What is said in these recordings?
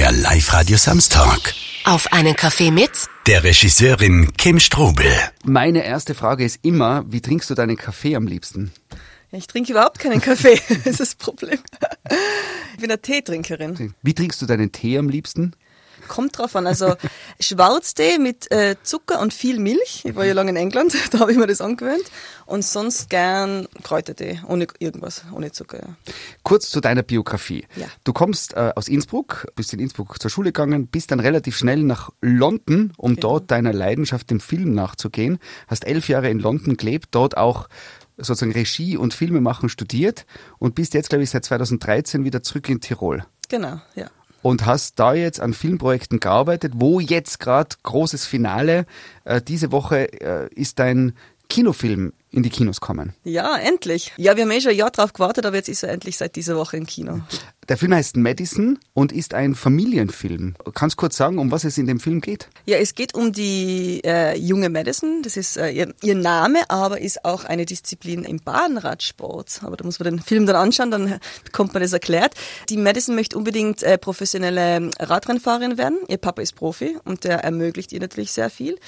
der Live-Radio Samstag. Auf einen Kaffee mit Der Regisseurin Kim Strobel. Meine erste Frage ist immer, wie trinkst du deinen Kaffee am liebsten? Ich trinke überhaupt keinen Kaffee, das ist das Problem. Ich bin eine Teetrinkerin. Wie trinkst du deinen Tee am liebsten? Kommt drauf an. Also Schwarztee mit äh, Zucker und viel Milch. Ich war ja lange in England, da habe ich mir das angewöhnt. Und sonst gern Kräutertee, ohne irgendwas, ohne Zucker. Ja. Kurz zu deiner Biografie. Ja. Du kommst äh, aus Innsbruck, bist in Innsbruck zur Schule gegangen, bist dann relativ schnell nach London, um Genau. dort deiner Leidenschaft dem Film nachzugehen. Hast elf Jahre in London gelebt, dort auch sozusagen Regie und Filmemachen studiert und bist jetzt, glaube ich, seit 2013 wieder zurück in Tirol. Genau, ja. Und hast da jetzt an Filmprojekten gearbeitet, wo jetzt gerade großes Finale. Äh, diese Woche äh, ist dein Kinofilm in die Kinos kommen. Ja, endlich. Ja, wir haben eh schon ein Jahr drauf gewartet, aber jetzt ist er endlich seit dieser Woche im Kino. Der Film heißt Madison und ist ein Familienfilm. Kannst kurz sagen, um was es in dem Film geht? Ja, es geht um die äh, junge Madison. Das ist äh, ihr, ihr Name, aber ist auch eine Disziplin im Bahnradsport. Aber da muss man den Film dann anschauen, dann bekommt man das erklärt. Die Madison möchte unbedingt äh, professionelle Radrennfahrerin werden. Ihr Papa ist Profi und der ermöglicht ihr natürlich sehr viel.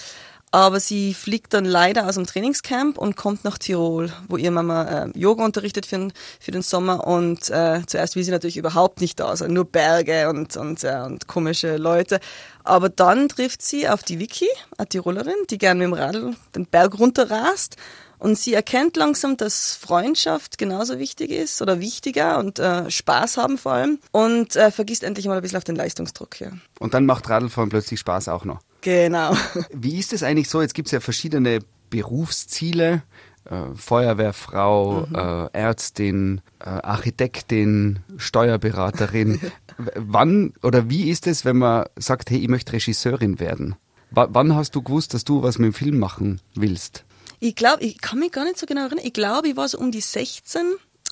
Aber sie fliegt dann leider aus dem Trainingscamp und kommt nach Tirol, wo ihre Mama äh, Yoga unterrichtet für, den- für den Sommer. Und äh, zuerst will sie natürlich überhaupt nicht da sein, nur Berge und, und, äh, und komische Leute. Aber dann trifft sie auf die Vicky, eine Tirolerin, die gern mit dem Radl den Berg runterrast. Und sie erkennt langsam, dass Freundschaft genauso wichtig ist oder wichtiger und äh, Spaß haben vor allem. Und äh, vergisst endlich mal ein bisschen auf den Leistungsdruck. Ja. Und dann macht Radlfahren plötzlich Spaß auch noch. Genau. Wie ist es eigentlich so? Jetzt gibt es ja verschiedene Berufsziele. Äh, Feuerwehrfrau, äh, Ärztin, äh, Architektin, Steuerberaterin. Wann oder wie ist es, wenn man sagt, hey, ich möchte Regisseurin werden? W wann hast du gewusst, dass du was mit dem Film machen willst? Ich glaube, ich kann mich gar nicht so genau erinnern. Ich glaube, ich war so um die 16,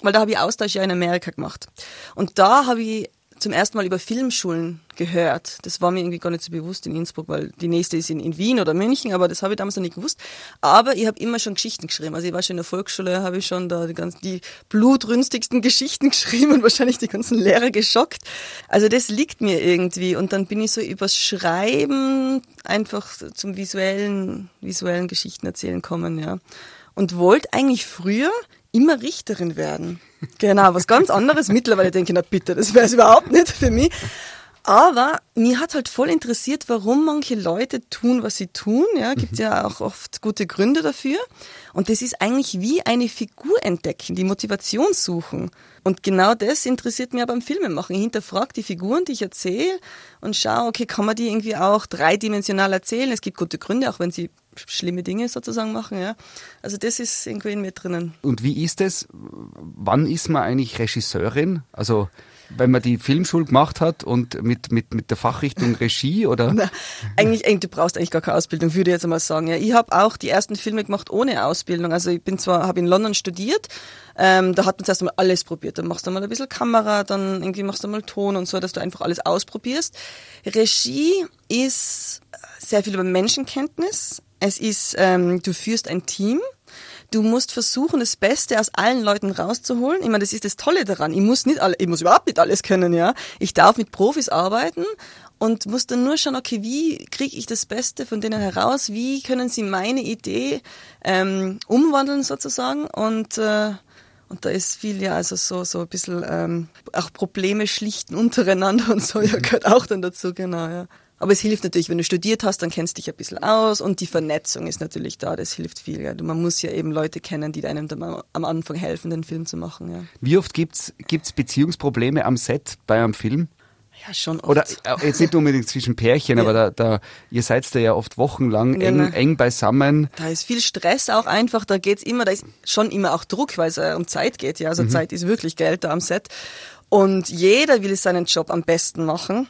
weil da habe ich Austausch ja in Amerika gemacht. Und da habe ich zum ersten Mal über Filmschulen gehört. Das war mir irgendwie gar nicht so bewusst in Innsbruck, weil die nächste ist in, in Wien oder München, aber das habe ich damals noch nicht gewusst. Aber ich habe immer schon Geschichten geschrieben. Also ich war schon in der Volksschule, habe ich schon da die, ganzen, die blutrünstigsten Geschichten geschrieben und wahrscheinlich die ganzen Lehrer geschockt. Also das liegt mir irgendwie. Und dann bin ich so übers Schreiben einfach zum visuellen, visuellen Geschichten erzählen kommen, ja. Und wollte eigentlich früher immer Richterin werden. Genau, was ganz anderes. Mittlerweile denke ich, na bitte, das wäre es überhaupt nicht für mich. Aber mir hat halt voll interessiert, warum manche Leute tun, was sie tun. Ja, gibt ja auch oft gute Gründe dafür. Und das ist eigentlich wie eine Figur entdecken, die Motivation suchen. Und genau das interessiert mich auch beim Filmemachen. Ich hinterfrage die Figuren, die ich erzähle und schaue, okay, kann man die irgendwie auch dreidimensional erzählen? Es gibt gute Gründe, auch wenn sie schlimme Dinge sozusagen machen. Ja, also das ist irgendwie in mir drinnen. Und wie ist es? Wann ist man eigentlich Regisseurin? Also wenn man die Filmschule gemacht hat und mit, mit, mit der Fachrichtung Regie oder? Na, eigentlich, eigentlich, du brauchst eigentlich gar keine Ausbildung, würde ich jetzt einmal sagen. Ja, ich habe auch die ersten Filme gemacht ohne Ausbildung. Also ich bin zwar, habe in London studiert, ähm, da hat man zuerst mal alles probiert. Dann machst du mal ein bisschen Kamera, dann irgendwie machst du mal Ton und so, dass du einfach alles ausprobierst. Regie ist sehr viel über Menschenkenntnis. Es ist, ähm, du führst ein Team. Du musst versuchen, das Beste aus allen Leuten rauszuholen. Ich meine, das ist das Tolle daran. Ich muss nicht alle, ich muss überhaupt nicht alles können, ja. Ich darf mit Profis arbeiten und muss dann nur schauen, okay, wie kriege ich das Beste von denen heraus? Wie können sie meine Idee ähm, umwandeln sozusagen? Und äh, und da ist viel ja also so so ein bisschen ähm, auch Probleme schlichten untereinander und so ja gehört auch dann dazu genau ja. Aber es hilft natürlich, wenn du studiert hast, dann kennst du dich ein bisschen aus und die Vernetzung ist natürlich da, das hilft viel. Ja. Man muss ja eben Leute kennen, die einem dann am- Anfang helfen, den Film zu machen. Ja, Wie oft gibt's gibt's Beziehungsprobleme am Set bei einem Film? ja schon oft. Oder äh, jetzt nicht unbedingt zwischen Pärchen, Ja. aber da, da ihr seid da ja oft wochenlang Ja, eng, ne. eng beisammen. Da ist viel Stress auch einfach, da geht's immer, da ist schon immer auch Druck, weil es äh, um Zeit geht, ja. Also Zeit ist wirklich Geld da am Set. Und jeder will seinen Job am besten machen.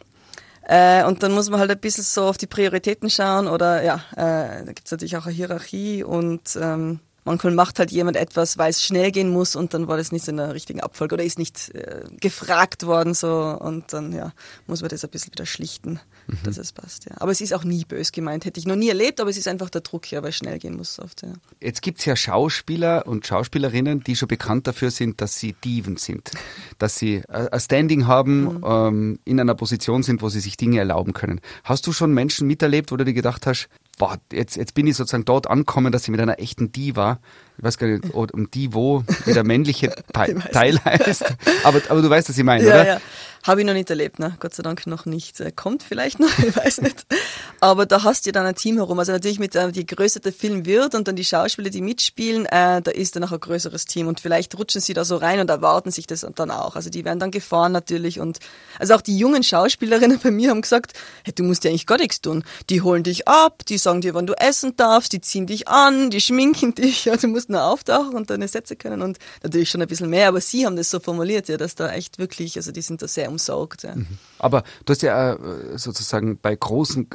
Äh, und dann muss man halt ein bisschen so auf die Prioritäten schauen oder ja, äh, da gibt's natürlich auch eine Hierarchie und ähm, Manchmal macht halt jemand etwas, weil es schnell gehen muss und dann war das nicht in der richtigen Abfolge oder ist nicht äh, gefragt worden so und dann ja muss man das ein bisschen wieder schlichten, mhm. dass es passt. Ja. Aber es ist auch nie bös gemeint, hätte ich noch nie erlebt, aber es ist einfach der Druck hier, weil es schnell gehen muss oft. Ja. Jetzt gibt's ja Schauspieler und Schauspielerinnen, die schon bekannt dafür sind, dass sie Diven sind, dass sie ein Standing haben, mhm. ähm, in einer Position sind, wo sie sich Dinge erlauben können. Hast du schon Menschen miterlebt, wo du dir gedacht hast, boah, jetzt, jetzt bin ich sozusagen dort angekommen, dass ich mit einer echten Diva, ich weiß gar nicht, um die, wo der männliche Teil heißt, aber, aber du weißt, was ich meine, ja, oder? Ja. Habe ich noch nicht erlebt, ne? Gott sei Dank noch nicht. Äh, kommt vielleicht noch, ich weiß nicht. Aber da hast du dann ein Team herum. Also natürlich mit, äh, je größer der Film wird und dann die Schauspieler, die mitspielen, äh, da ist dann auch ein größeres Team. Und vielleicht rutschen sie da so rein und erwarten sich das dann auch. Also die werden dann gefahren natürlich. Und also auch die jungen Schauspielerinnen bei mir haben gesagt, hey, du musst ja eigentlich gar nichts tun. Die holen dich ab, die sagen dir, wann du essen darfst, die ziehen dich an, die schminken dich, ja, du musst nur auftauchen und deine Sätze können und natürlich schon ein bisschen mehr, aber sie haben das so formuliert, ja, dass da echt wirklich, also die sind da sehr umsorgt. Ja. Mhm. Aber du hast ja äh, sozusagen bei großen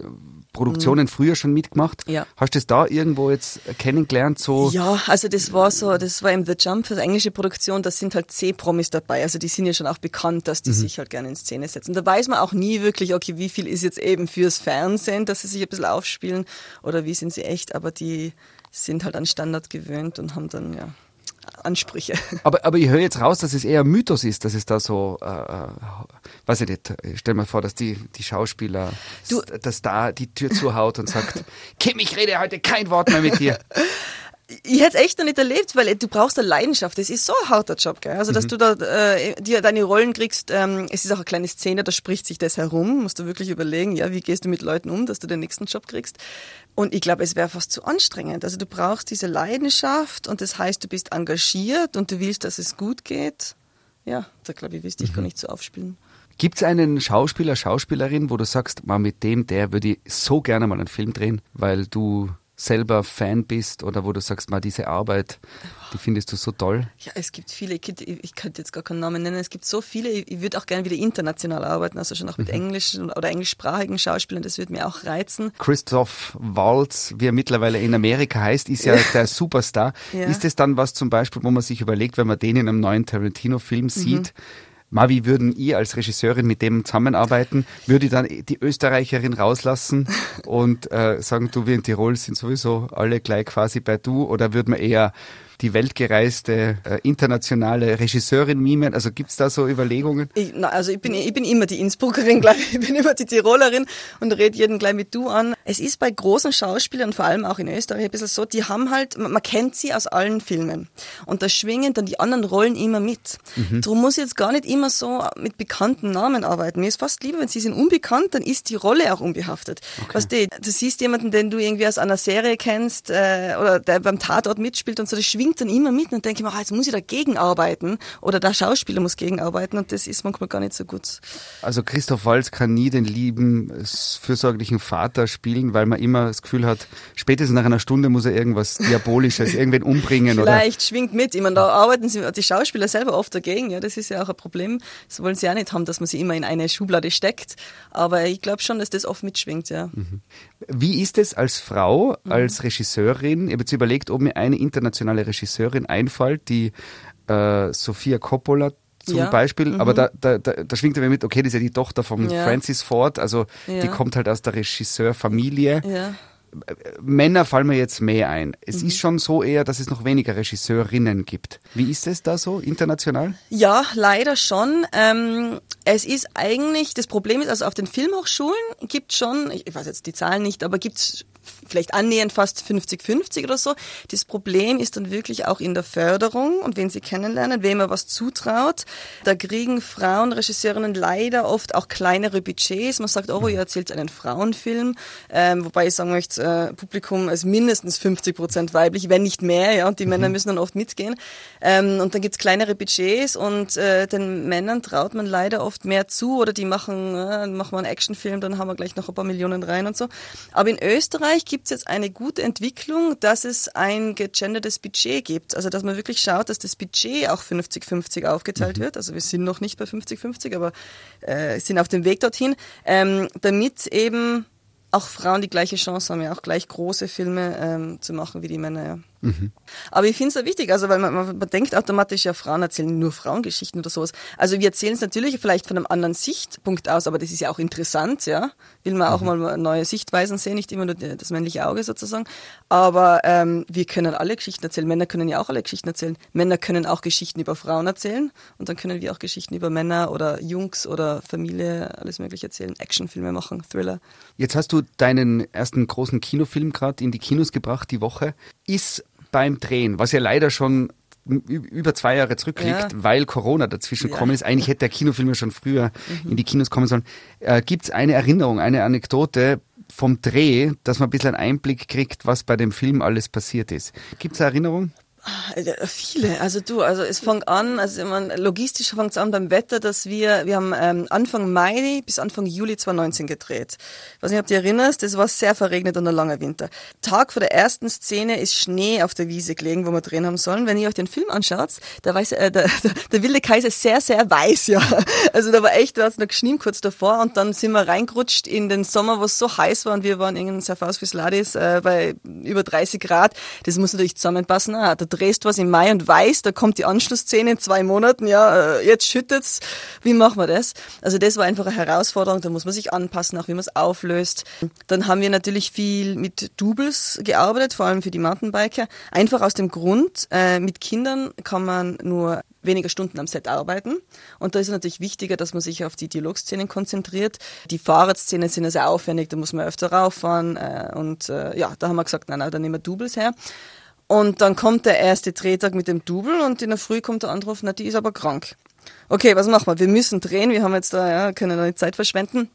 Produktionen mhm. früher schon mitgemacht. Ja. Hast du das da irgendwo jetzt kennengelernt? So? Ja, also das war so, das war eben The Jump, das englische Produktion, da sind halt C-Promis dabei. Also die sind ja schon auch bekannt, dass die mhm. sich halt gerne in Szene setzen. Da weiß man auch nie wirklich, okay, wie viel ist jetzt eben fürs Fernsehen, dass sie sich ein bisschen aufspielen oder wie sind sie echt, aber die sind halt an Standard gewöhnt und haben dann, ja, Ansprüche. Aber, aber ich höre jetzt raus, dass es eher Mythos ist, dass es da so, äh, äh weiß ich nicht, stell mir vor, dass die, die Schauspieler, du, dass da die Tür zuhaut und sagt, Kim, ich rede heute kein Wort mehr mit dir. ich hätte es echt noch nicht erlebt, weil du brauchst eine Leidenschaft. Das ist so ein harter Job, gell? Also, dass mhm. du da äh, dir deine Rollen kriegst, ähm, es ist auch eine kleine Szene, da spricht sich das herum, musst du wirklich überlegen, ja, wie gehst du mit Leuten um, dass du den nächsten Job kriegst. Und ich glaube, es wäre fast zu anstrengend. Also du brauchst diese Leidenschaft und das heißt, du bist engagiert und du willst, dass es gut geht. Ja, da glaube ich, wüsste ich mhm. gar nicht so aufspielen. Gibt es einen Schauspieler, Schauspielerin, wo du sagst, mal mit dem, der würde ich so gerne mal einen Film drehen, weil du selber Fan bist oder wo du sagst, mal diese Arbeit, die findest du so toll? Ja, es gibt viele, ich könnte jetzt gar keinen Namen nennen, es gibt so viele, ich würde auch gerne wieder international arbeiten, also schon auch mit mhm. englischen oder englischsprachigen Schauspielern, das würde mir auch reizen. Christoph Waltz, wie er mittlerweile in Amerika heißt, ist ja, ja. der Superstar. Ja. Ist es dann was zum Beispiel, wo man sich überlegt, wenn man den in einem neuen Tarantino-Film sieht, mhm Ma, wie würden ihr als Regisseurin mit dem zusammenarbeiten? Würde dann die Österreicherin rauslassen und äh, sagen, du, wir in Tirol sind sowieso alle gleich quasi bei du? Oder würde man eher die weltgereiste äh, internationale Regisseurin mimen? Also gibt's da so Überlegungen? Ich, na, also ich bin, ich bin immer die Innsbruckerin gleich, ich bin immer die Tirolerin und rede jeden gleich mit du an. Es ist bei großen Schauspielern, vor allem auch in Österreich, ein bisschen so, die haben halt, man, kennt sie aus allen Filmen und da schwingen dann die anderen Rollen immer mit. Mhm. Darum muss ich jetzt gar nicht immer so mit bekannten Namen arbeiten. Mir ist fast lieber, wenn sie sind unbekannt, dann ist die Rolle auch unbehaftet. Okay. Weißt du, du siehst jemanden, den du irgendwie aus einer Serie kennst äh, oder der beim Tatort mitspielt und so, das schwingt dann immer mit und denke ich mir, ah, jetzt muss ich dagegen arbeiten oder der Schauspieler muss gegenarbeiten und das ist manchmal gar nicht so gut. Also Christoph Waltz kann nie den lieben, fürsorglichen Vater spielen, weil man immer das Gefühl hat, spätestens nach einer Stunde muss er irgendwas Diabolisches, irgendwen umbringen. Vielleicht oder? schwingt mit. Ich meine, da arbeiten sie, die Schauspieler selber oft dagegen. Ja, das ist ja auch ein Problem. Das wollen sie auch nicht haben, dass man sie immer in eine Schublade steckt. Aber ich glaube schon, dass das oft mitschwingt, ja. Mhm. Wie ist es als Frau, mhm. als Regisseurin? Ich habe jetzt überlegt, ob mir eine internationale Regisseurin einfällt, die äh, Sophia Coppola zum ja. Beispiel, mhm. aber da, da, da, da schwingt er mit, okay, das ist ja die Tochter von ja. Francis Ford, also die kommt halt aus der Regisseurfamilie. Ja. Männer fallen mir jetzt mehr ein. Es mhm. ist schon so eher, dass es noch weniger Regisseurinnen gibt. Wie ist es da so international? Ja, leider schon. Ähm, es ist eigentlich, das Problem ist, also auf den Filmhochschulen gibt schon, ich weiß jetzt die Zahlen nicht, aber gibt es vielleicht annähernd fast 50-50 oder so. Das Problem ist dann wirklich auch in der Förderung und wen sie kennenlernen, wem er was zutraut. Da kriegen Frauen, Regisseurinnen leider oft auch kleinere Budgets. Man sagt, oh, ihr erzählt einen Frauenfilm, ähm, wobei ich sagen möchte, äh, Publikum ist mindestens 50 Prozent weiblich, wenn nicht mehr, ja, und die mhm. Männer müssen dann oft mitgehen. Ähm, und dann gibt's kleinere Budgets und äh, den Männern traut man leider oft mehr zu oder die machen, äh, machen wir einen Actionfilm, dann haben wir gleich noch ein paar Millionen rein und so. Aber in Österreich gibt es jetzt eine gute Entwicklung, dass es ein gegendertes Budget gibt. Also dass man wirklich schaut, dass das Budget auch 50-50 aufgeteilt mhm. wird. Also wir sind noch nicht bei 50-50, aber äh, sind auf dem Weg dorthin, ähm, damit eben auch Frauen die gleiche Chance haben, ja auch gleich große Filme ähm, zu machen wie die Männer. Ja. Aber ich finde es ja wichtig, also weil man, man, man denkt automatisch, ja, Frauen erzählen nur Frauengeschichten oder sowas. Also wir erzählen es natürlich vielleicht von einem anderen Sichtpunkt aus, aber das ist ja auch interessant, ja. Will man auch mal neue Sichtweisen sehen, nicht immer nur das männliche Auge sozusagen. Aber ähm, wir können alle Geschichten erzählen. Männer können ja auch alle Geschichten erzählen. Männer können auch Geschichten über Frauen erzählen und dann können wir auch Geschichten über Männer oder Jungs oder Familie, alles mögliche erzählen. Actionfilme machen, Thriller. Jetzt hast du deinen ersten großen Kinofilm gerade in die Kinos gebracht die Woche. Ist beim Drehen, was ja leider schon über zwei Jahre zurückliegt, Ja. weil Corona dazwischen Ja. gekommen ist. Eigentlich hätte der Kinofilm ja schon früher in die Kinos kommen sollen. Äh, Gibt es eine Erinnerung, eine Anekdote vom Dreh, dass man ein bisschen einen Einblick kriegt, was bei dem Film alles passiert ist? Gibt es eine Erinnerung? Äh, Viele, also du, also es fängt an, also mein, logistisch fängt es an beim Wetter, dass wir, wir haben ähm, Anfang Mai bis Anfang Juli 2019 gedreht. Ich weiß nicht, ob du dich erinnerst, das war sehr verregnet und ein langer Winter. Tag vor der ersten Szene ist Schnee auf der Wiese gelegen, wo wir drehen haben sollen. Wenn ihr euch den Film anschaut, der, weiß, äh, der, der, der wilde Kaiser ist sehr, sehr weiß, ja. Also da war echt, da hat es noch geschnien kurz davor und dann sind wir reingerutscht in den Sommer, wo es so heiß war und wir waren in Safaus Fisladis äh, bei über 30 Grad. Das muss natürlich zusammenpassen. Ah, da drehst was im Mai und weiß, da kommt die Anschlussszene in zwei Monaten, ja, äh, jetzt schüttet's. Wie machen wir das? Also das war einfach eine Herausforderung, da muss man sich anpassen, auch wie man es auflöst. Dann haben wir natürlich viel mit Doubles gearbeitet, vor allem für die Mountainbiker. Einfach aus dem Grund, äh, mit Kindern kann man nur weniger Stunden am Set arbeiten. Und da ist es natürlich wichtiger, dass man sich auf die Dialogszenen konzentriert. Die Fahrradszenen sind ja sehr aufwendig, da muss man öfter rauffahren. Äh, und äh, ja, da haben wir gesagt, nein, nein, dann nehmen wir Doubles her. Und dann kommt der erste Drehtag mit dem Double und in der Früh kommt der Anruf, na, die ist aber krank. Okay, was machen wir? Wir müssen drehen, wir haben jetzt da, ja, können da nicht Zeit verschwenden.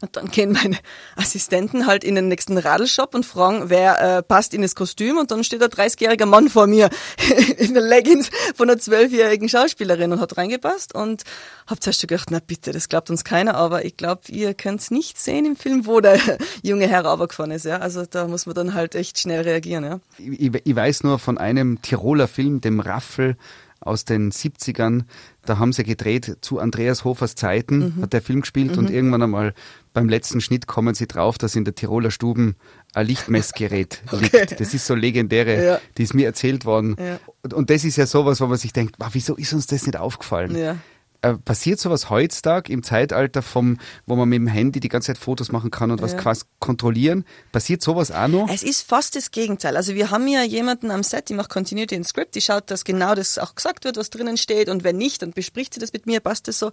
Und dann gehen meine Assistenten halt in den nächsten Radlshop und fragen, wer äh, passt in das Kostüm. Und dann steht ein 30-jähriger Mann vor mir in der Leggings von einer 12-jährigen Schauspielerin und hat reingepasst. Und hab zuerst schon gedacht, na bitte, das glaubt uns keiner. Aber ich glaube, ihr könnt's nicht sehen im Film, wo der junge Herr runtergefahren ist. Ja? Also da muss man dann halt echt schnell reagieren. Ja? Ich, ich weiß nur von einem Tiroler Film, dem Raffel aus den 70ern. Da haben sie gedreht zu Andreas Hofers Zeiten, hat der Film gespielt und irgendwann einmal beim letzten Schnitt kommen sie drauf, dass in der Tiroler Stuben ein Lichtmessgerät liegt. Das ist so legendäre, Ja. die ist mir erzählt worden. Ja. Und, und das ist ja sowas, wo man sich denkt, wow, wieso ist uns das nicht aufgefallen? Ja. Äh, passiert sowas heutzutage im Zeitalter vom, wo man mit dem Handy die ganze Zeit Fotos machen kann und was Ja. quasi kontrollieren? Passiert sowas auch noch? Es ist fast das Gegenteil. Also wir haben ja jemanden am Set, die macht Continuity in Script, die schaut, dass genau das auch gesagt wird, was drinnen steht und wenn nicht, dann bespricht sie das mit mir, passt das so.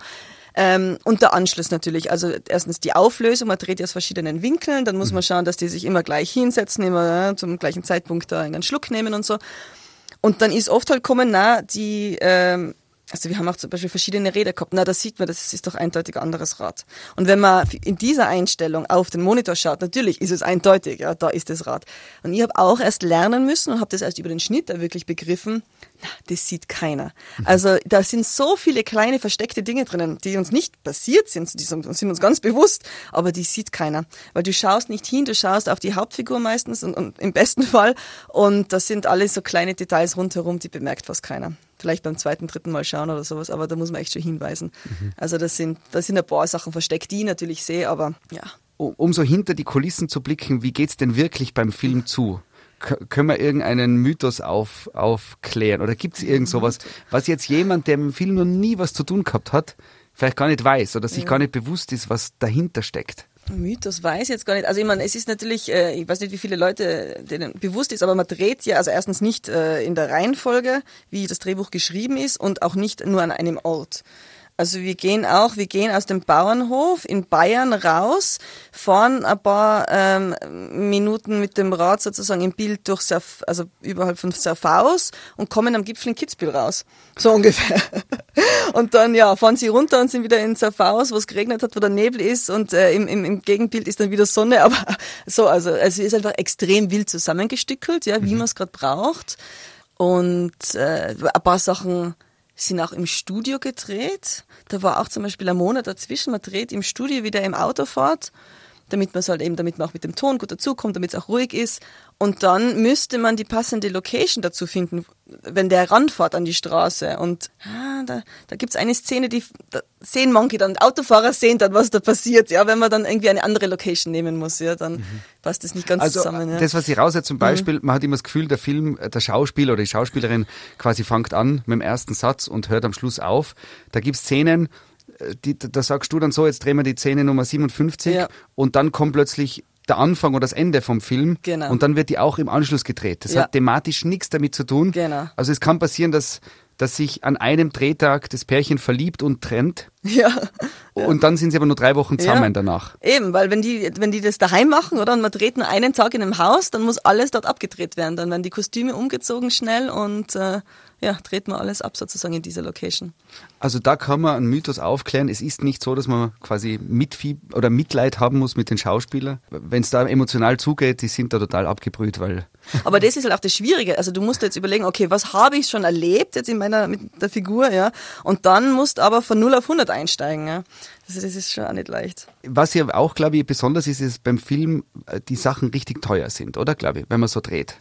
Ähm, und der Anschluss natürlich. Also erstens die Auflösung, man dreht ja aus verschiedenen Winkeln, dann muss man schauen, dass die sich immer gleich hinsetzen, immer ja, zum gleichen Zeitpunkt da einen Schluck nehmen und so. Und dann ist oft halt kommen, na, die, ähm, also wir haben auch zum Beispiel verschiedene Räder gehabt. Na, da sieht man, das ist doch eindeutig ein anderes Rad. Und wenn man in dieser Einstellung auf den Monitor schaut, natürlich ist es eindeutig, ja, da ist das Rad. Und ich habe auch erst lernen müssen und habe das erst über den Schnitt da wirklich begriffen, na, das sieht keiner. Also da sind so viele kleine versteckte Dinge drinnen, die uns nicht passiert sind, die sind sind uns ganz bewusst, aber die sieht keiner. Weil du schaust nicht hin, du schaust auf die Hauptfigur meistens und, und im besten Fall und das sind alles so kleine Details rundherum, die bemerkt fast keiner. Vielleicht beim zweiten, dritten Mal schauen oder sowas, aber da muss man echt schon hinweisen. Also das sind, da sind ein paar Sachen versteckt, die ich natürlich sehe, aber ja. Um so hinter die Kulissen zu blicken, wie geht's denn wirklich beim Film zu? Können wir irgendeinen Mythos auf, aufklären? Oder gibt's irgend sowas, was jetzt jemand, der mit dem Film noch nie was zu tun gehabt hat, vielleicht gar nicht weiß oder sich gar nicht bewusst ist, was dahinter steckt? Mythos weiß ich jetzt gar nicht. Also ich meine, es ist natürlich, äh, ich weiß nicht, wie viele Leute denen bewusst ist, aber man dreht ja also erstens nicht äh, in der Reihenfolge, wie das Drehbuch geschrieben ist und auch nicht nur an einem Ort. Also wir gehen auch, wir gehen aus dem Bauernhof in Bayern raus, fahren ein paar ähm, Minuten mit dem Rad sozusagen im Bild durch Surf, also überhalb von Surfaus und kommen am Gipfel in Kitzbühel raus. So ungefähr. Und dann ja, fahren sie runter und sind wieder in Surfaus, wo es geregnet hat, wo der Nebel ist und äh, im, im, im Gegenbild ist dann wieder Sonne. Aber so, also es ist einfach extrem wild zusammengestückelt, ja, wie man es gerade braucht. Und äh, ein paar Sachen sind auch im Studio gedreht. Da war auch zum Beispiel ein Monat dazwischen. Man dreht im Studio wieder im Auto fort, damit man halt eben, damit man auch mit dem Ton gut dazukommt, damit es auch ruhig ist. Und dann müsste man die passende Location dazu finden, wenn der ranfährt an die Straße und ah, da, da gibt's eine Szene, die da sehen manche dann, Autofahrer sehen dann, was da passiert, ja, wenn man dann irgendwie eine andere Location nehmen muss, ja, dann passt das nicht ganz Also zusammen. Ja. das, was ich raussetze zum Beispiel, man hat immer das Gefühl, der Film, äh, der Schauspieler oder die Schauspielerin quasi fängt an mit dem ersten Satz und hört am Schluss auf. Da gibt's Szenen, äh, die, da sagst du dann so, jetzt drehen wir die Szene Nummer 57 Ja. und dann kommt plötzlich der Anfang oder das Ende vom Film Genau. und dann wird die auch im Anschluss gedreht. Das Ja. hat thematisch nichts damit zu tun. Genau. Also es kann passieren, dass, dass sich an einem Drehtag das Pärchen verliebt und trennt ja. und dann sind sie aber nur drei Wochen zusammen Ja. danach. Eben, weil wenn die, wenn die das daheim machen, oder, und man dreht nur einen Tag in einem Haus, dann muss alles dort abgedreht werden. Dann werden die Kostüme umgezogen schnell und äh, ja, dreht man alles ab sozusagen in dieser Location. Also da kann man einen Mythos aufklären. Es ist nicht so, dass man quasi Mitfie oder Mitleid haben muss mit den Schauspielern. Wenn es da emotional zugeht, die sind da total abgebrüht, weil Aber das ist halt auch das Schwierige. Also du musst jetzt überlegen, okay, was habe ich schon erlebt jetzt in meiner mit der Figur, ja, und dann musst aber von 0 auf 100 einsteigen, ja. Also das ist schon auch nicht leicht. was ja auch, glaube ich, besonders ist, ist beim Film äh, die Sachen richtig teuer sind, oder glaube ich, wenn man so dreht.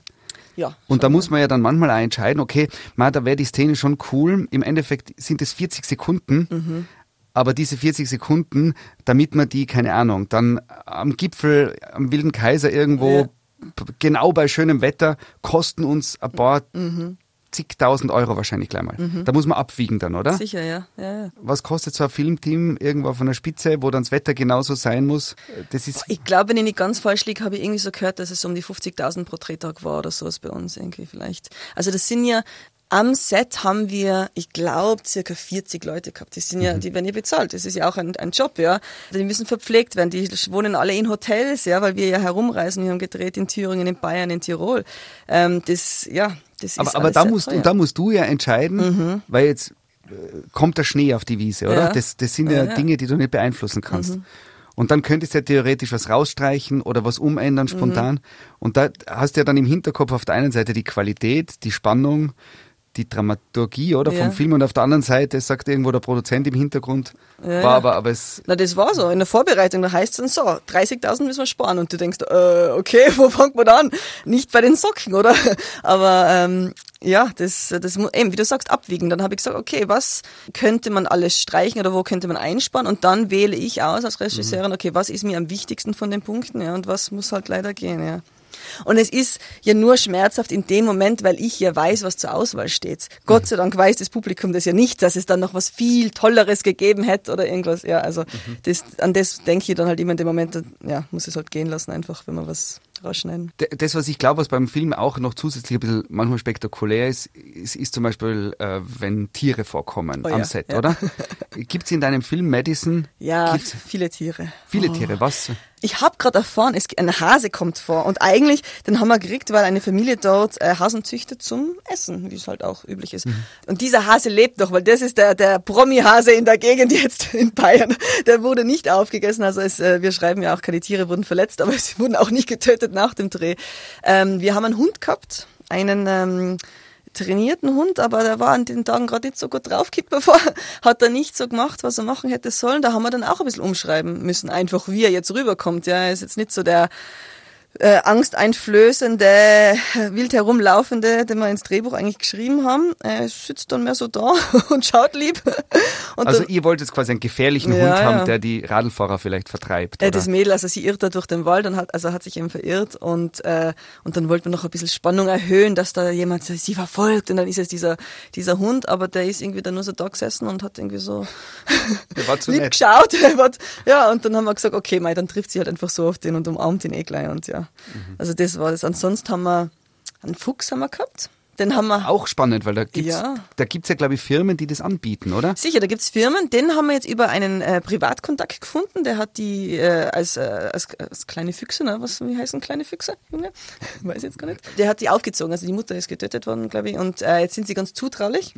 Ja. Und da muss man ja dann manchmal auch entscheiden, okay, ma, da wäre die Szene schon cool. Im Endeffekt sind es 40 Sekunden. Mhm. Aber diese 40 Sekunden, damit man die, keine Ahnung, dann am Gipfel, am Wilden Kaiser irgendwo, p- genau bei schönem Wetter, kosten uns ein paar Mhm. Zigtausend Euro wahrscheinlich gleich mal. Da muss man abwiegen dann, oder? Sicher, ja. ja, ja. Was kostet so ein Filmteam irgendwo von der Spitze, wo dann das Wetter genauso sein muss? Das ist Ich glaube, wenn ich nicht ganz falsch liege, habe ich irgendwie so gehört, dass es um die 50.000 pro Drehtag war oder sowas bei uns irgendwie vielleicht. Also das sind ja, am Set haben wir, ich glaube, circa 40 Leute gehabt. Die sind ja, die werden ja bezahlt. Das ist ja auch ein, ein Job, ja. Die müssen verpflegt werden. Die wohnen alle in Hotels, ja, weil wir ja herumreisen. Wir haben gedreht in Thüringen, in Bayern, in Tirol. Ähm, das, ja, das Aber, ist aber alles da musst, teuer. und da musst du ja entscheiden, weil jetzt äh, kommt der Schnee auf die Wiese, oder? Ja. Das, das sind ja, Ja. Dinge, die du nicht beeinflussen kannst. Und dann könntest du ja theoretisch was rausstreichen oder was umändern spontan. Und da hast du ja dann im Hinterkopf auf der einen Seite die Qualität, die Spannung, die Dramaturgie, oder? Ja. Vom Film und auf der anderen Seite sagt irgendwo der Produzent im Hintergrund, war aber, aber es, Na, das war so. In der Vorbereitung, da heißt es dann so, 30.000 müssen wir sparen. Und du denkst, äh, okay, wo fängt man an? Nicht bei den Socken, oder? Aber ähm, ja, das, das eben, wie du sagst, abwiegen. Dann habe ich gesagt, okay, was könnte man alles streichen oder wo könnte man einsparen? Und dann wähle ich aus als Regisseurin, okay, was ist mir am wichtigsten von den Punkten, ja, und was muss halt leider gehen, ja. Und es ist ja nur schmerzhaft in dem Moment, weil ich ja weiß, was zur Auswahl steht. Gott sei Dank weiß das Publikum das ja nicht, dass es dann noch was viel Tolleres gegeben hätte oder irgendwas. Ja, also das, an das denke ich dann halt immer in dem Moment, ja, muss es halt gehen lassen einfach, wenn wir was rausschneiden. Das, was ich glaube, was beim Film auch noch zusätzlich ein bisschen manchmal spektakulär ist, ist, ist zum Beispiel, äh, wenn Tiere vorkommen Oh am ja, Set, ja. oder? Gibt es in deinem Film Madison Ja, gibt's viele Tiere. viele Oh. Tiere? Was? Ich habe gerade erfahren, es, ein Hase kommt vor. Und eigentlich, den haben wir gekriegt, weil eine Familie dort äh, Hasen züchtet zum Essen, wie es halt auch üblich ist. Und dieser Hase lebt noch, weil das ist der, der Promi-Hase in der Gegend jetzt in Bayern. Der wurde nicht aufgegessen. Also es, äh, wir schreiben ja auch, keine Tiere wurden verletzt, aber sie wurden auch nicht getötet nach dem Dreh. Ähm, wir haben einen Hund gehabt, einen... Ähm, trainierten Hund, aber der war an den Tagen gerade nicht so gut drauf, gibt mir vor. Hat er nicht so gemacht, was er machen hätte sollen. Da haben wir dann auch ein bisschen umschreiben müssen, einfach wie er jetzt rüberkommt. Ja, er ist jetzt nicht so der äh, angsteinflößende, wild herumlaufende, den wir ins Drehbuch eigentlich geschrieben haben. Er sitzt dann mehr so da und schaut lieb. Und Also dann, ihr wollt jetzt quasi einen gefährlichen Ja, Hund haben, ja. der die Radlfahrer vielleicht vertreibt, äh, das Mädel, also sie irrt da durch den Wald und hat, also hat sich eben verirrt und, äh, und dann wollten wir noch ein bisschen Spannung erhöhen, dass da jemand sie verfolgt und dann ist es dieser, dieser Hund, aber der ist irgendwie dann nur so da gesessen und hat irgendwie so Der war zu nicht nett. geschaut. Ja, und dann haben wir gesagt, okay, mei, dann trifft sie halt einfach so auf den und umarmt ihn eh gleich und ja. Mhm. Also das war das. Ansonsten haben wir einen Fuchs haben wir gehabt. Den haben wir Auch spannend, weil da gibt's, Ja. da gibt's ja, glaube ich, Firmen, die das anbieten, oder? Sicher, da gibt's Firmen, den haben wir jetzt über einen äh, Privatkontakt gefunden, der hat die äh, als, äh, als, als kleine Füchse, ne? was wie heißen kleine Füchse, Junge? Weiß ich jetzt gar nicht. Der hat die aufgezogen, also die Mutter ist getötet worden, glaube ich, und äh, jetzt sind sie ganz zutraulich.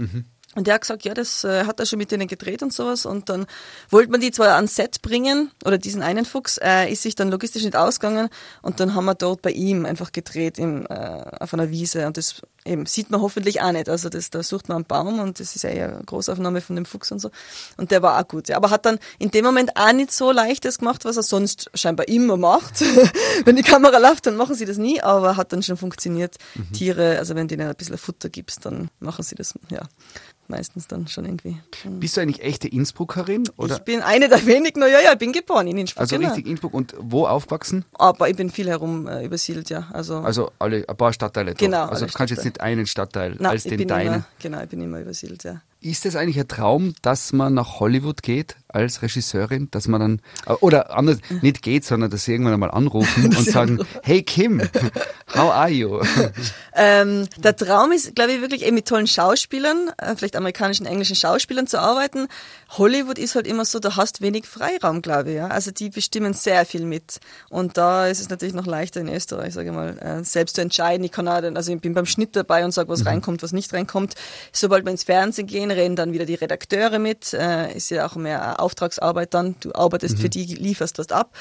Und der hat gesagt, ja, das äh, hat er schon mit denen gedreht und sowas. Und dann wollte man die zwar ans Set bringen, oder diesen einen Fuchs, äh, ist sich dann logistisch nicht ausgegangen. Und dann haben wir dort bei ihm einfach gedreht im, äh, auf einer Wiese. Und das eben, sieht man hoffentlich auch nicht. Also das, da sucht man einen Baum und das ist ja eher eine Großaufnahme von dem Fuchs und so. Und der war auch gut. Ja. Aber hat dann in dem Moment auch nicht so leichtes gemacht, was er sonst scheinbar immer macht. wenn die Kamera läuft, dann machen sie das nie, aber hat dann schon funktioniert. Mhm. Tiere, also wenn denen ein bisschen Futter gibst, dann machen sie das, ja meistens dann schon irgendwie. Bist du eigentlich echte Innsbruckerin? Oder? Ich bin eine der wenigen, ja, ja, ich bin geboren in Innsbruck. Also genau. richtig Innsbruck und wo aufgewachsen? Aber ich bin viel herum äh, übersiedelt, ja. Also, also alle, ein paar Stadtteile. Genau. Also du kannst jetzt nicht einen Stadtteil Nein, als den deinen. Immer, genau, ich bin immer übersiedelt, ja. Ist es eigentlich ein Traum, dass man nach Hollywood geht als Regisseurin, dass man dann oder anders nicht geht, sondern dass sie irgendwann einmal anrufen und sagen, hey Kim, how are you? Ähm, der Traum ist, glaube ich, wirklich eben mit tollen Schauspielern, äh, vielleicht amerikanischen, englischen Schauspielern zu arbeiten. Hollywood ist halt immer so, da hast wenig Freiraum, glaube ich. Ja? Also die bestimmen sehr viel mit. Und da ist es natürlich noch leichter in Österreich, sage ich mal, äh, selbst zu entscheiden. Ich kann auch, also ich bin beim Schnitt dabei und sage, was mhm. reinkommt, was nicht reinkommt. Sobald wir ins Fernsehen gehen, reden dann wieder die Redakteure mit. Äh, ist ja auch mehr Auftragsarbeit dann. Du arbeitest mhm. für die, lieferst was ab.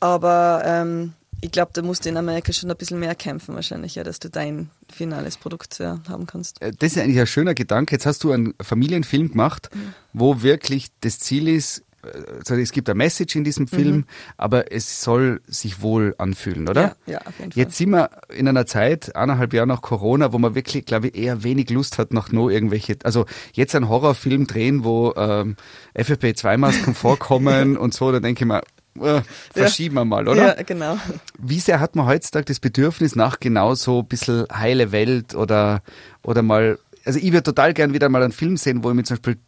Aber ähm, ich glaube, da musst du in Amerika schon ein bisschen mehr kämpfen wahrscheinlich, ja, dass du dein finales Produkt ja, haben kannst. Äh, das ist eigentlich ein schöner Gedanke. Jetzt hast du einen Familienfilm gemacht, mhm. wo wirklich das Ziel ist, also es gibt eine Message in diesem Film, mhm. aber es soll sich wohl anfühlen, oder? Ja, ja, auf jeden Fall. Jetzt sind wir in einer Zeit, eineinhalb Jahre nach Corona, wo man wirklich, glaube ich, eher wenig Lust hat nach noch irgendwelche, also jetzt einen Horrorfilm drehen, wo ähm, FFP2-Masken vorkommen und so, da denke ich mir, äh, verschieben ja. wir mal, oder? Ja, genau. Wie sehr hat man heutzutage das Bedürfnis nach genau so ein bisschen heile Welt oder, oder mal, also ich würde total gern wieder mal einen Film sehen, wo ich mir zum Beispiel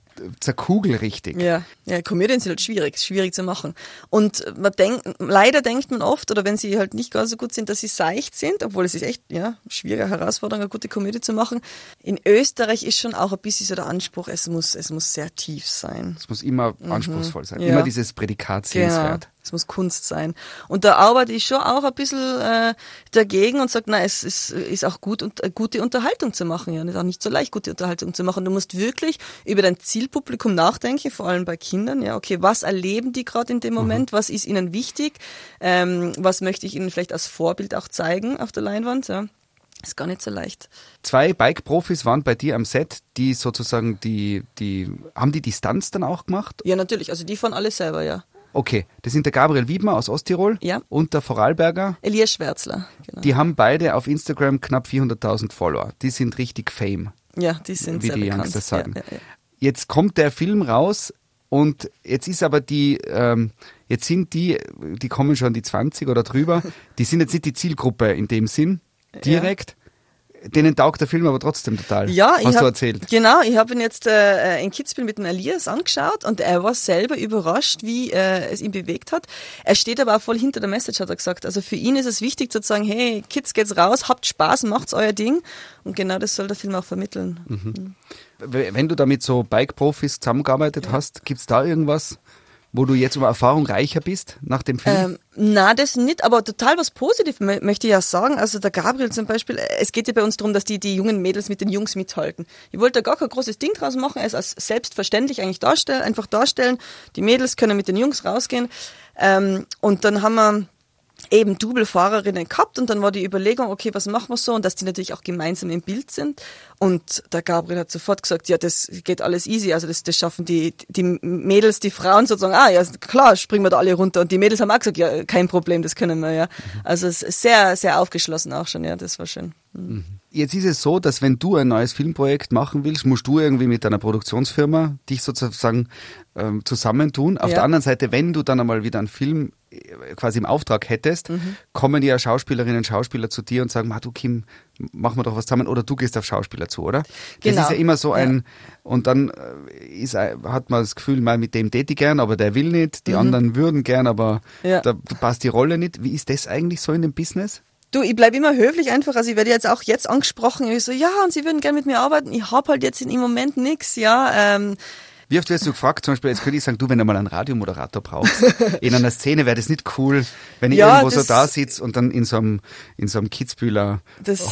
zerkugel richtig. Ja, ja, Komödien sind halt schwierig, schwierig zu machen. Und man denkt, leider denkt man oft, oder wenn sie halt nicht ganz so gut sind, dass sie seicht sind, obwohl es ist echt, ja, schwierige Herausforderung, eine gute Komödie zu machen. In Österreich ist schon auch ein bisschen so der Anspruch, es muss, es muss sehr tief sein. Es muss immer mhm. anspruchsvoll sein. Ja. Immer dieses Prädikat sehenswert. Genau. Es muss Kunst sein. Und da arbeite ich schon auch ein bisschen äh, dagegen und sage, na, es ist, ist auch gut, und, äh, gute Unterhaltung zu machen. Ja, es ist auch nicht so leicht, gute Unterhaltung zu machen. Du musst wirklich über dein Zielpublikum nachdenken, vor allem bei Kindern. Ja, okay, was erleben die gerade in dem mhm. Moment? Mhm. Was ist ihnen wichtig? Ähm, was möchte ich ihnen vielleicht als Vorbild auch zeigen auf der Leinwand? Ja. Ist gar nicht so leicht. Zwei Bike-Profis waren bei dir am Set, die sozusagen die, die, haben die Distanz dann auch gemacht? Ja, natürlich. Also die fahren alle selber, ja. Okay, das sind der Gabriel Wiedmer aus Osttirol ja. und der Vorarlberger. Elias Schwärzler. Genau. Die haben beide auf Instagram knapp 400.000 Follower. Die sind richtig Fame. Ja, die sind wie sehr die bekannt. Youngsters sagen. Ja, ja, jetzt kommt der Film raus und jetzt ist aber die, ähm, jetzt sind die, die kommen schon die 20 oder drüber, die sind jetzt nicht die Zielgruppe in dem Sinn, direkt denen taugt der Film aber trotzdem total. Ja, hast hab, du erzählt. Genau, ich habe ihn jetzt äh, in Kitzbühel mit dem Elias angeschaut und er war selber überrascht, wie äh, es ihn bewegt hat. Er steht aber auch voll hinter der Message, hat er gesagt. Also für ihn ist es wichtig zu sagen, hey, Kids, geht's raus, habt Spaß, macht's euer Ding. Und genau das soll der Film auch vermitteln. Mhm. Mhm. Wenn du da mit so Bike-Profis zusammengearbeitet ja. hast, gibt's da irgendwas, wo du jetzt über Erfahrung reicher bist nach dem Film? Ähm, na, das nicht, aber total was Positives möchte ich ja sagen. Also der Gabriel zum Beispiel, es geht ja bei uns darum, dass die, die jungen Mädels mit den Jungs mithalten. Ich wollte da gar kein großes Ding draus machen, es als selbstverständlich eigentlich darstellen, einfach darstellen. Die Mädels können mit den Jungs rausgehen. Ähm, und dann haben wir eben Double-Fahrerinnen gehabt und dann war die Überlegung, okay, was machen wir so und dass die natürlich auch gemeinsam im Bild sind und der Gabriel hat sofort gesagt, ja, das geht alles easy, also das, das schaffen die, die Mädels, die Frauen sozusagen, ah ja, klar, springen wir da alle runter und die Mädels haben auch gesagt, ja, kein Problem, das können wir, ja. Also es ist sehr, sehr aufgeschlossen auch schon, ja, das war schön. Mhm. Jetzt ist es so, dass wenn du ein neues Filmprojekt machen willst, musst du irgendwie mit deiner Produktionsfirma dich sozusagen ähm, zusammentun. Auf Ja. der anderen Seite, wenn du dann einmal wieder einen Film quasi im Auftrag hättest, kommen ja Schauspielerinnen und Schauspieler zu dir und sagen, "Ma, du Kim, machen wir doch was zusammen oder du gehst auf Schauspieler zu, oder? Genau. Das ist ja immer so Ja. ein, und dann äh, ist, hat man das Gefühl, mal mit dem täte ich gern, aber der will nicht, die anderen würden gern, aber Ja. da passt die Rolle nicht. Wie ist das eigentlich so in dem Business? Du, ich bleib immer höflich einfach. Also ich werde jetzt auch jetzt angesprochen. Ich so, ja, und Sie würden gerne mit mir arbeiten. Ich hab halt jetzt im Moment nix, ja. Ähm, Wie oft wirst du gefragt, zum Beispiel, jetzt könnte ich sagen, du, wenn du mal einen Radiomoderator brauchst, in einer Szene wäre das nicht cool, wenn ich Ja, irgendwo so da sitze und dann in so einem, in so einem Kitzbühler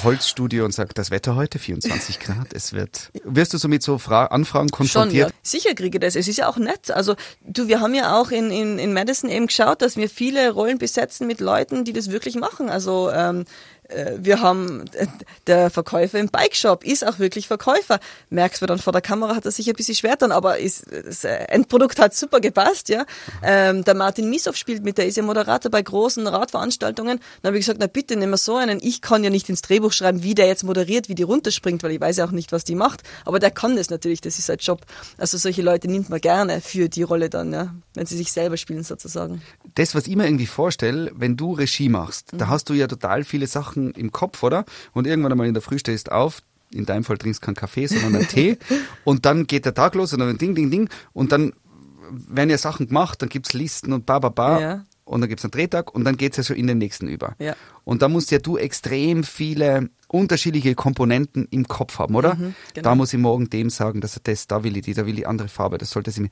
Holzstudio und sage, das Wetter heute 24 Grad, es wird, wirst du so mit so Fra Anfragen Schon, ja. konfrontiert? Sicher kriege ich das. Es ist ja auch nett. Also, du, wir haben ja auch in, in, in Madison eben geschaut, dass wir viele Rollen besetzen mit Leuten, die das wirklich machen. Also, ähm, äh, wir haben, äh, der Verkäufer im Bikeshop ist auch wirklich Verkäufer. Merkst du dann vor der Kamera, hat er sich ein bisschen schwer dann, aber ist, das äh, Endprodukt hat super gepasst, ja. Ähm, der Martin Misow spielt mit, der ist ja Moderator bei großen Radveranstaltungen. Dann habe ich gesagt, na bitte, nehmen wir so einen. Ich kann ja nicht ins Drehbuch schreiben, wie der jetzt moderiert, wie die runterspringt, weil ich weiß ja auch nicht, was die macht. Aber der kann das natürlich, das ist sein Job. Also solche Leute nimmt man gerne für die Rolle dann, ja, wenn sie sich selber spielen sozusagen. Das, was ich mir irgendwie vorstelle, wenn du Regie machst, mhm. da hast du ja total viele Sachen im Kopf, oder? Und irgendwann einmal in der Früh stehst auf, in deinem Fall trinkst keinen Kaffee, sondern einen Tee und dann geht der Tag los und dann ding, ding, ding und dann werden ja Sachen gemacht, dann gibt's Listen und ba, ba, ba. Ja. Und dann gibt's einen Drehtag und dann geht's ja schon in den nächsten über. Ja. Und da musst ja du extrem viele unterschiedliche Komponenten im Kopf haben, oder? Mhm, genau. Da muss ich morgen dem sagen, dass er das, da will ich die, da will ich andere Farbe, das sollte sie mir.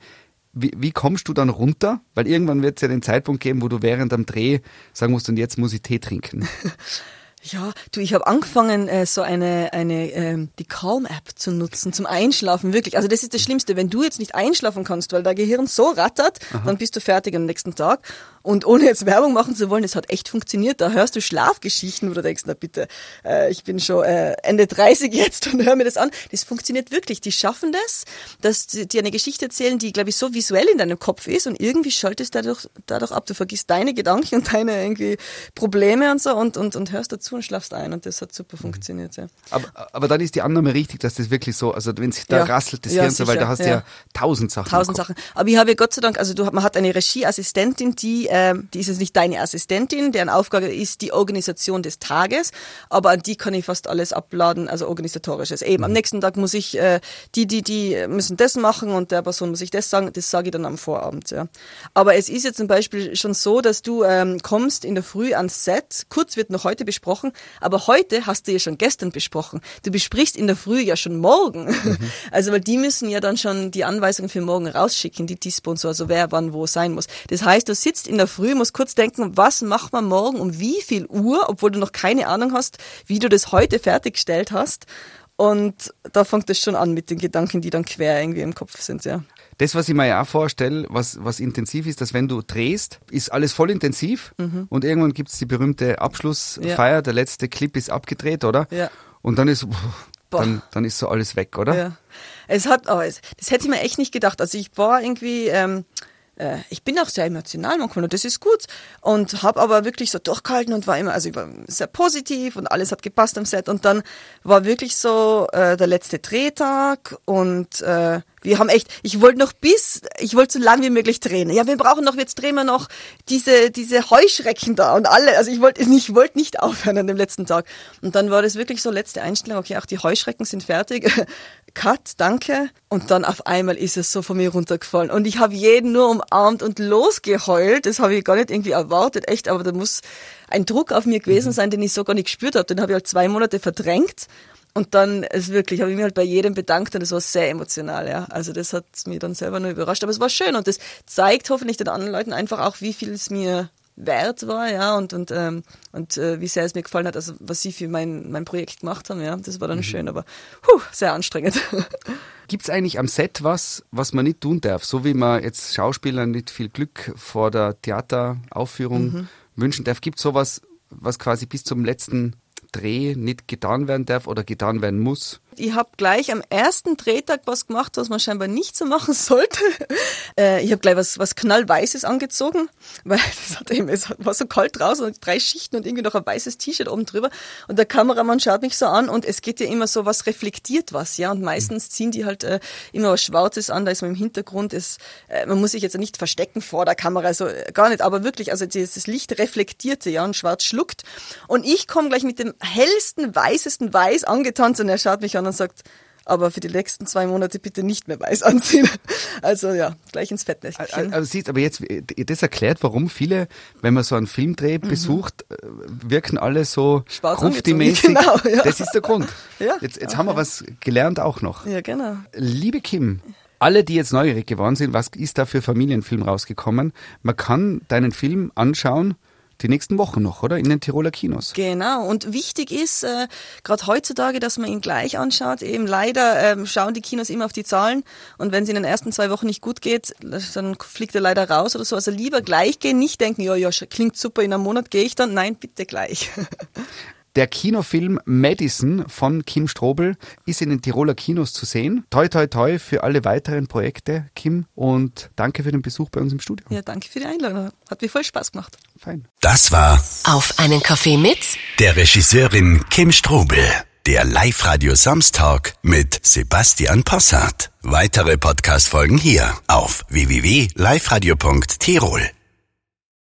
Wie, wie kommst du dann runter? Weil irgendwann wird es ja den Zeitpunkt geben, wo du während am Dreh sagen musst, und jetzt muss ich Tee trinken. Ja, du, ich habe angefangen, äh, so eine, eine ähm, die Calm-App zu nutzen zum Einschlafen, wirklich. Also das ist das Schlimmste, wenn du jetzt nicht einschlafen kannst, weil dein Gehirn so rattert, Aha. dann bist du fertig am nächsten Tag. Und ohne jetzt Werbung machen zu wollen, es hat echt funktioniert. Da hörst du Schlafgeschichten, wo du denkst, na bitte, äh, ich bin schon äh, Ende 30 jetzt und hör mir das an. Das funktioniert wirklich. Die schaffen das, dass die dir eine Geschichte erzählen, die, glaube ich, so visuell in deinem Kopf ist und irgendwie schaltest du dadurch, dadurch ab. Du vergisst deine Gedanken und deine irgendwie Probleme und so und, und, und hörst dazu und schlafst ein. Und das hat super mhm. funktioniert, ja. Aber, aber dann ist die Annahme richtig, dass das wirklich so, also wenn sich da ja. rasselt das ja, Hirn so, weil da hast du ja. ja tausend Sachen. Tausend Sachen. Aber ich habe Gott sei Dank, also du, man hat eine Regieassistentin, die ähm, die ist jetzt nicht deine Assistentin, deren Aufgabe ist die Organisation des Tages, aber an die kann ich fast alles abladen, also organisatorisches. Eben, am mhm. nächsten Tag muss ich, äh, die, die, die müssen das machen und der Person muss ich das sagen, das sage ich dann am Vorabend. Ja. Aber es ist jetzt zum Beispiel schon so, dass du ähm, kommst in der Früh ans Set, kurz wird noch heute besprochen, aber heute hast du ja schon gestern besprochen. Du besprichst in der Früh ja schon morgen. Mhm. Also weil die müssen ja dann schon die Anweisungen für morgen rausschicken, die Dispo und so, also wer wann wo sein muss. Das heißt, du sitzt in der Früh, musst kurz denken, was macht man morgen um wie viel Uhr, obwohl du noch keine Ahnung hast, wie du das heute fertiggestellt hast. Und da fängt es schon an mit den Gedanken, die dann quer irgendwie im Kopf sind, ja. Das, was ich mir ja auch vorstelle, was, was intensiv ist, dass wenn du drehst, ist alles voll intensiv mhm. und irgendwann gibt es die berühmte Abschlussfeier, ja. der letzte Clip ist abgedreht, oder? Ja. Und dann ist, dann, dann ist so alles weg, oder? Ja. Es hat, oh, das hätte ich mir echt nicht gedacht. Also ich war irgendwie, ähm, äh, ich bin auch sehr emotional manchmal und das ist gut und habe aber wirklich so durchgehalten und war immer, also ich war sehr positiv und alles hat gepasst am Set und dann war wirklich so äh, der letzte Drehtag und äh, wir haben echt, ich wollte noch bis, ich wollte so lange wie möglich drehen. Ja, wir brauchen noch, jetzt drehen wir noch diese, diese Heuschrecken da und alle. Also ich wollte ich wollte nicht aufhören an dem letzten Tag. Und dann war das wirklich so letzte Einstellung, okay, auch die Heuschrecken sind fertig. Cut, danke. Und dann auf einmal ist es so von mir runtergefallen. Und ich habe jeden nur umarmt und losgeheult. Das habe ich gar nicht irgendwie erwartet, echt, aber da muss ein Druck auf mir gewesen mhm. sein, den ich so gar nicht gespürt habe. Den habe ich halt zwei Monate verdrängt. Und dann ist wirklich, habe ich mich halt bei jedem bedankt und es war sehr emotional, ja. Also das hat mich dann selber nur überrascht. Aber es war schön und das zeigt hoffentlich den anderen Leuten einfach auch, wie viel es mir wert war, ja, und, und, ähm, und äh, wie sehr es mir gefallen hat, also was sie für mein, mein Projekt gemacht haben, ja. Das war dann mhm. schön, aber puh, sehr anstrengend. Gibt es eigentlich am Set was, was man nicht tun darf? So wie man jetzt Schauspielern nicht viel Glück vor der Theateraufführung mhm. wünschen darf, gibt es sowas, was quasi bis zum letzten Dreh nicht getan werden darf oder getan werden muss? Ich habe gleich am ersten Drehtag was gemacht, was man scheinbar nicht so machen sollte. Äh, ich habe gleich was, was knallweißes angezogen, weil es, hat eben, es war so kalt draußen und drei Schichten und irgendwie noch ein weißes T-Shirt oben drüber. Und der Kameramann schaut mich so an und es geht ja immer so, was reflektiert was, ja. Und meistens ziehen die halt äh, immer was Schwarzes an, da ist man im Hintergrund. Ist, äh, man muss sich jetzt nicht verstecken vor der Kamera, so äh, gar nicht, aber wirklich, also dieses Licht reflektierte, ja, und schwarz schluckt. Und ich komme gleich mit dem hellsten, weißesten Weiß angetanzt und er schaut mich an und sagt, aber für die nächsten zwei Monate bitte nicht mehr weiß anziehen. Also ja, gleich ins Fettnäpfchen. Also siehst, aber jetzt, das erklärt, warum viele, wenn man so einen Filmdreh mhm. besucht, äh, wirken alle so grufti-mäßig. Genau, ja. Das ist der Grund. Ja, jetzt jetzt okay. haben wir was gelernt auch noch. Ja, genau. Liebe Kim, alle, die jetzt neugierig geworden sind, was ist da für Familienfilm rausgekommen? Man kann deinen Film anschauen die nächsten Wochen noch, oder? In den Tiroler Kinos. Genau. Und wichtig ist, äh, gerade heutzutage, dass man ihn gleich anschaut. Eben leider ähm, schauen die Kinos immer auf die Zahlen. Und wenn es in den ersten zwei Wochen nicht gut geht, dann fliegt er leider raus oder so. Also lieber gleich gehen, nicht denken, ja, ja, klingt super, in einem Monat gehe ich dann. Nein, bitte gleich. Der Kinofilm Madison von Kim Strobel ist in den Tiroler Kinos zu sehen. Toi, toi, toi für alle weiteren Projekte, Kim. Und danke für den Besuch bei uns im Studio. Ja, danke für die Einladung. Hat mir voll Spaß gemacht. Fein. Das war Auf einen Kaffee mit der Regisseurin Kim Strobel. Der Live-Radio Samstag mit Sebastian Possart. Weitere Podcast-Folgen hier auf www.liveradio.tirol.